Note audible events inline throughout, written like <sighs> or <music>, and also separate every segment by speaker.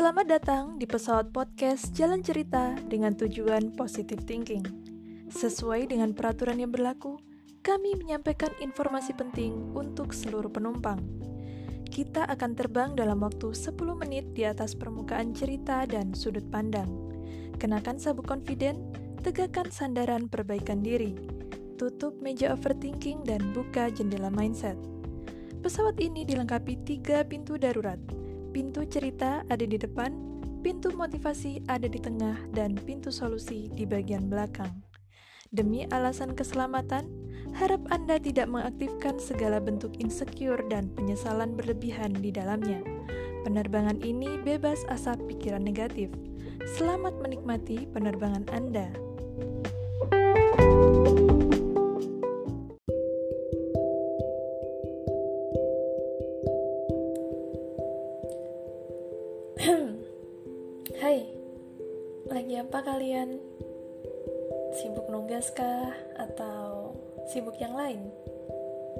Speaker 1: Selamat datang di pesawat podcast Jalan Cerita dengan tujuan positive thinking. Sesuai dengan peraturan yang berlaku, kami menyampaikan informasi penting untuk seluruh penumpang. Kita akan terbang dalam waktu 10 menit di atas permukaan cerita dan sudut pandang. Kenakan sabuk confident, tegakkan sandaran perbaikan diri, tutup meja overthinking dan buka jendela mindset. Pesawat ini dilengkapi tiga pintu darurat, Pintu cerita ada di depan, pintu motivasi ada di tengah, dan pintu solusi di bagian belakang. Demi alasan keselamatan, harap Anda tidak mengaktifkan segala bentuk insecure dan penyesalan berlebihan di dalamnya. Penerbangan ini bebas asap pikiran negatif. Selamat menikmati penerbangan Anda. Kalian? Sibuk nugas kah? Atau sibuk yang lain?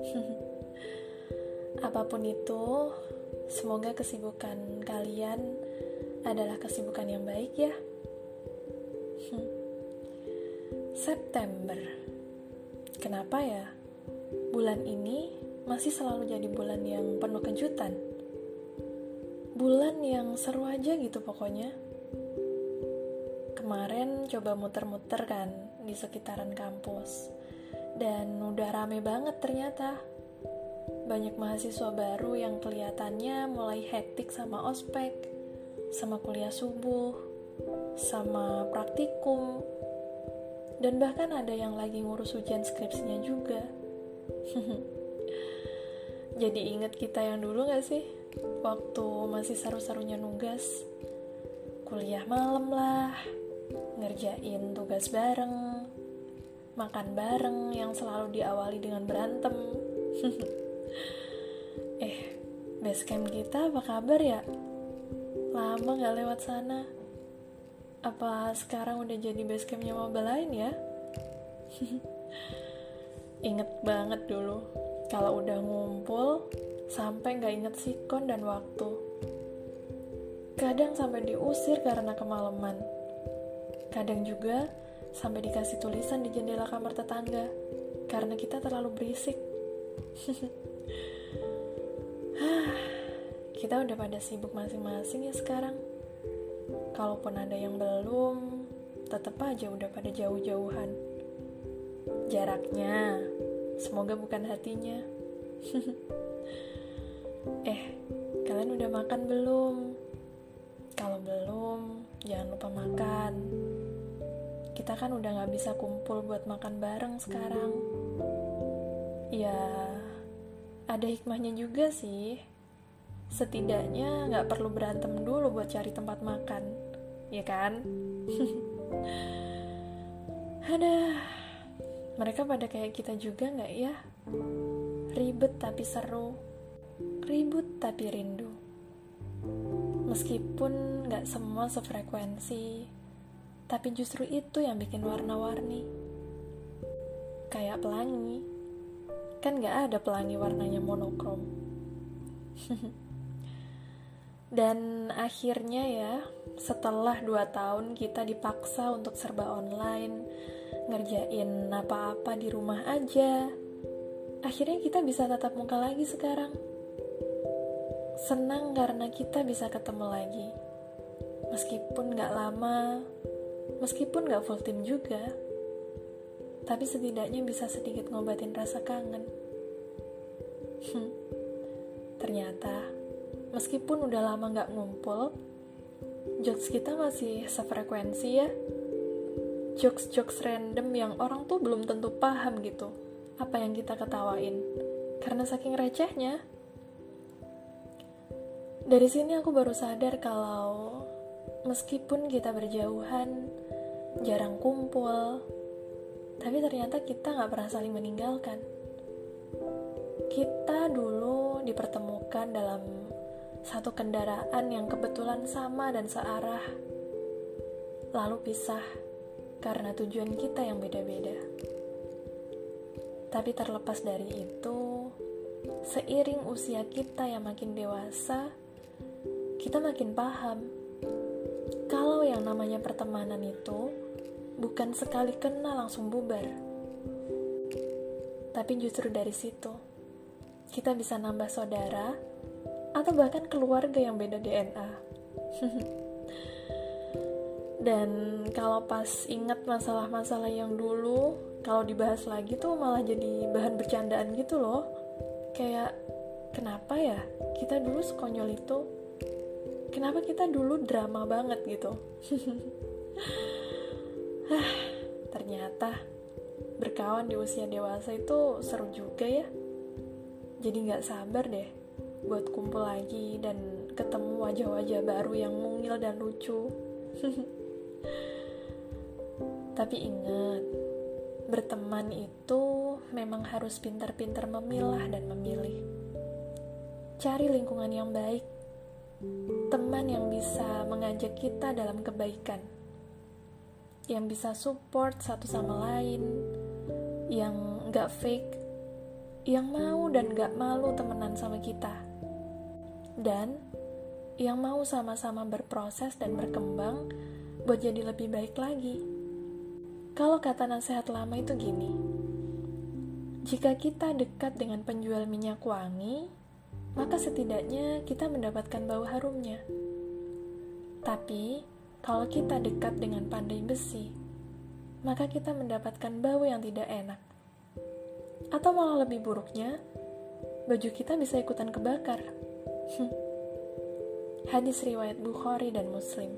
Speaker 1: <laughs> Apa pun itu, semoga kesibukan kalian adalah kesibukan yang baik ya. <laughs> September. Kenapa ya? Bulan ini masih selalu jadi bulan yang penuh kejutan bulan yang seru aja gitu pokoknya. Kemarin coba muter-muter kan di sekitaran kampus. Dan udah rame banget ternyata. Banyak mahasiswa baru yang kelihatannya mulai hektik sama ospek, sama kuliah subuh, sama praktikum, dan bahkan ada yang lagi ngurus ujian skripsinya juga. <laughs> Jadi inget kita yang dulu gak sih? waktu masih seru-serunya nugas kuliah malam lah ngerjain tugas bareng makan bareng yang selalu diawali dengan berantem <laughs> eh basecamp kita apa kabar ya lama gak lewat sana apa sekarang udah jadi basecampnya mobile lain ya <laughs> inget banget dulu kalau udah ngumpul sampai nggak inget sikon dan waktu. Kadang sampai diusir karena kemalaman. Kadang juga sampai dikasih tulisan di jendela kamar tetangga karena kita terlalu berisik. <sighs> kita udah pada sibuk masing-masing ya sekarang. Kalaupun ada yang belum, tetap aja udah pada jauh-jauhan. Jaraknya, semoga bukan hatinya. <laughs> Eh, kalian udah makan belum? Kalau belum, jangan lupa makan. Kita kan udah gak bisa kumpul buat makan bareng sekarang. Ya, ada hikmahnya juga sih. Setidaknya gak perlu berantem dulu buat cari tempat makan. Ya kan? <laughs> Ada, mereka pada kayak kita juga gak ya? Ribet tapi seru ribut tapi rindu. Meskipun gak semua sefrekuensi, tapi justru itu yang bikin warna-warni. Kayak pelangi, kan gak ada pelangi warnanya monokrom. <laughs> Dan akhirnya ya, setelah dua tahun kita dipaksa untuk serba online, ngerjain apa-apa di rumah aja, akhirnya kita bisa tatap muka lagi sekarang Senang karena kita bisa ketemu lagi. Meskipun gak lama, meskipun gak full tim juga, tapi setidaknya bisa sedikit ngobatin rasa kangen. Hmm. Ternyata, meskipun udah lama gak ngumpul, jokes kita masih sefrekuensi ya. Jokes-jokes random yang orang tuh belum tentu paham gitu apa yang kita ketawain. Karena saking recehnya, dari sini aku baru sadar kalau meskipun kita berjauhan, jarang kumpul, tapi ternyata kita nggak pernah saling meninggalkan. Kita dulu dipertemukan dalam satu kendaraan yang kebetulan sama dan searah, lalu pisah karena tujuan kita yang beda-beda. Tapi terlepas dari itu, seiring usia kita yang makin dewasa, kita makin paham namanya pertemanan itu bukan sekali kenal langsung bubar. Tapi justru dari situ, kita bisa nambah saudara atau bahkan keluarga yang beda DNA. <laughs> Dan kalau pas ingat masalah-masalah yang dulu, kalau dibahas lagi tuh malah jadi bahan bercandaan gitu loh. Kayak, kenapa ya kita dulu sekonyol itu? Kenapa kita dulu drama banget gitu? Ternyata berkawan di usia dewasa itu seru juga ya. Jadi gak sabar deh buat kumpul lagi dan ketemu wajah-wajah baru yang mungil dan lucu. Tapi ingat, berteman itu memang harus pintar-pintar memilah dan memilih. Cari lingkungan yang baik, teman yang bisa mengajak kita dalam kebaikan, yang bisa support satu sama lain, yang gak fake, yang mau dan gak malu temenan sama kita, dan yang mau sama-sama berproses dan berkembang buat jadi lebih baik lagi. Kalau kata nasihat lama itu gini, jika kita dekat dengan penjual minyak wangi, maka setidaknya kita mendapatkan bau harumnya. Tapi, kalau kita dekat dengan pandai besi, maka kita mendapatkan bau yang tidak enak. Atau malah lebih buruknya, baju kita bisa ikutan kebakar. <laughs> Hadis riwayat Bukhari dan Muslim.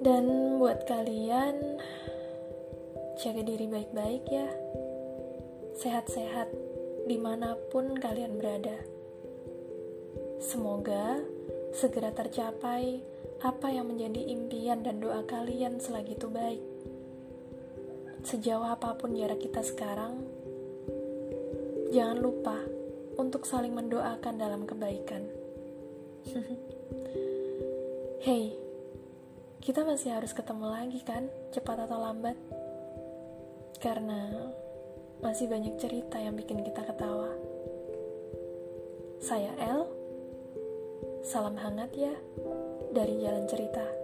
Speaker 1: Dan buat kalian, jaga diri baik-baik ya. Sehat-sehat di mana pun kalian berada. Semoga segera tercapai apa yang menjadi impian dan doa kalian selagi itu baik. Sejauh apa pun jarak kita sekarang, jangan lupa untuk saling mendoakan dalam kebaikan. <laughs> hey, kita masih harus ketemu lagi kan, cepat atau lambat. Karena masih banyak cerita yang bikin kita ketawa. Saya El, salam hangat ya dari jalan cerita.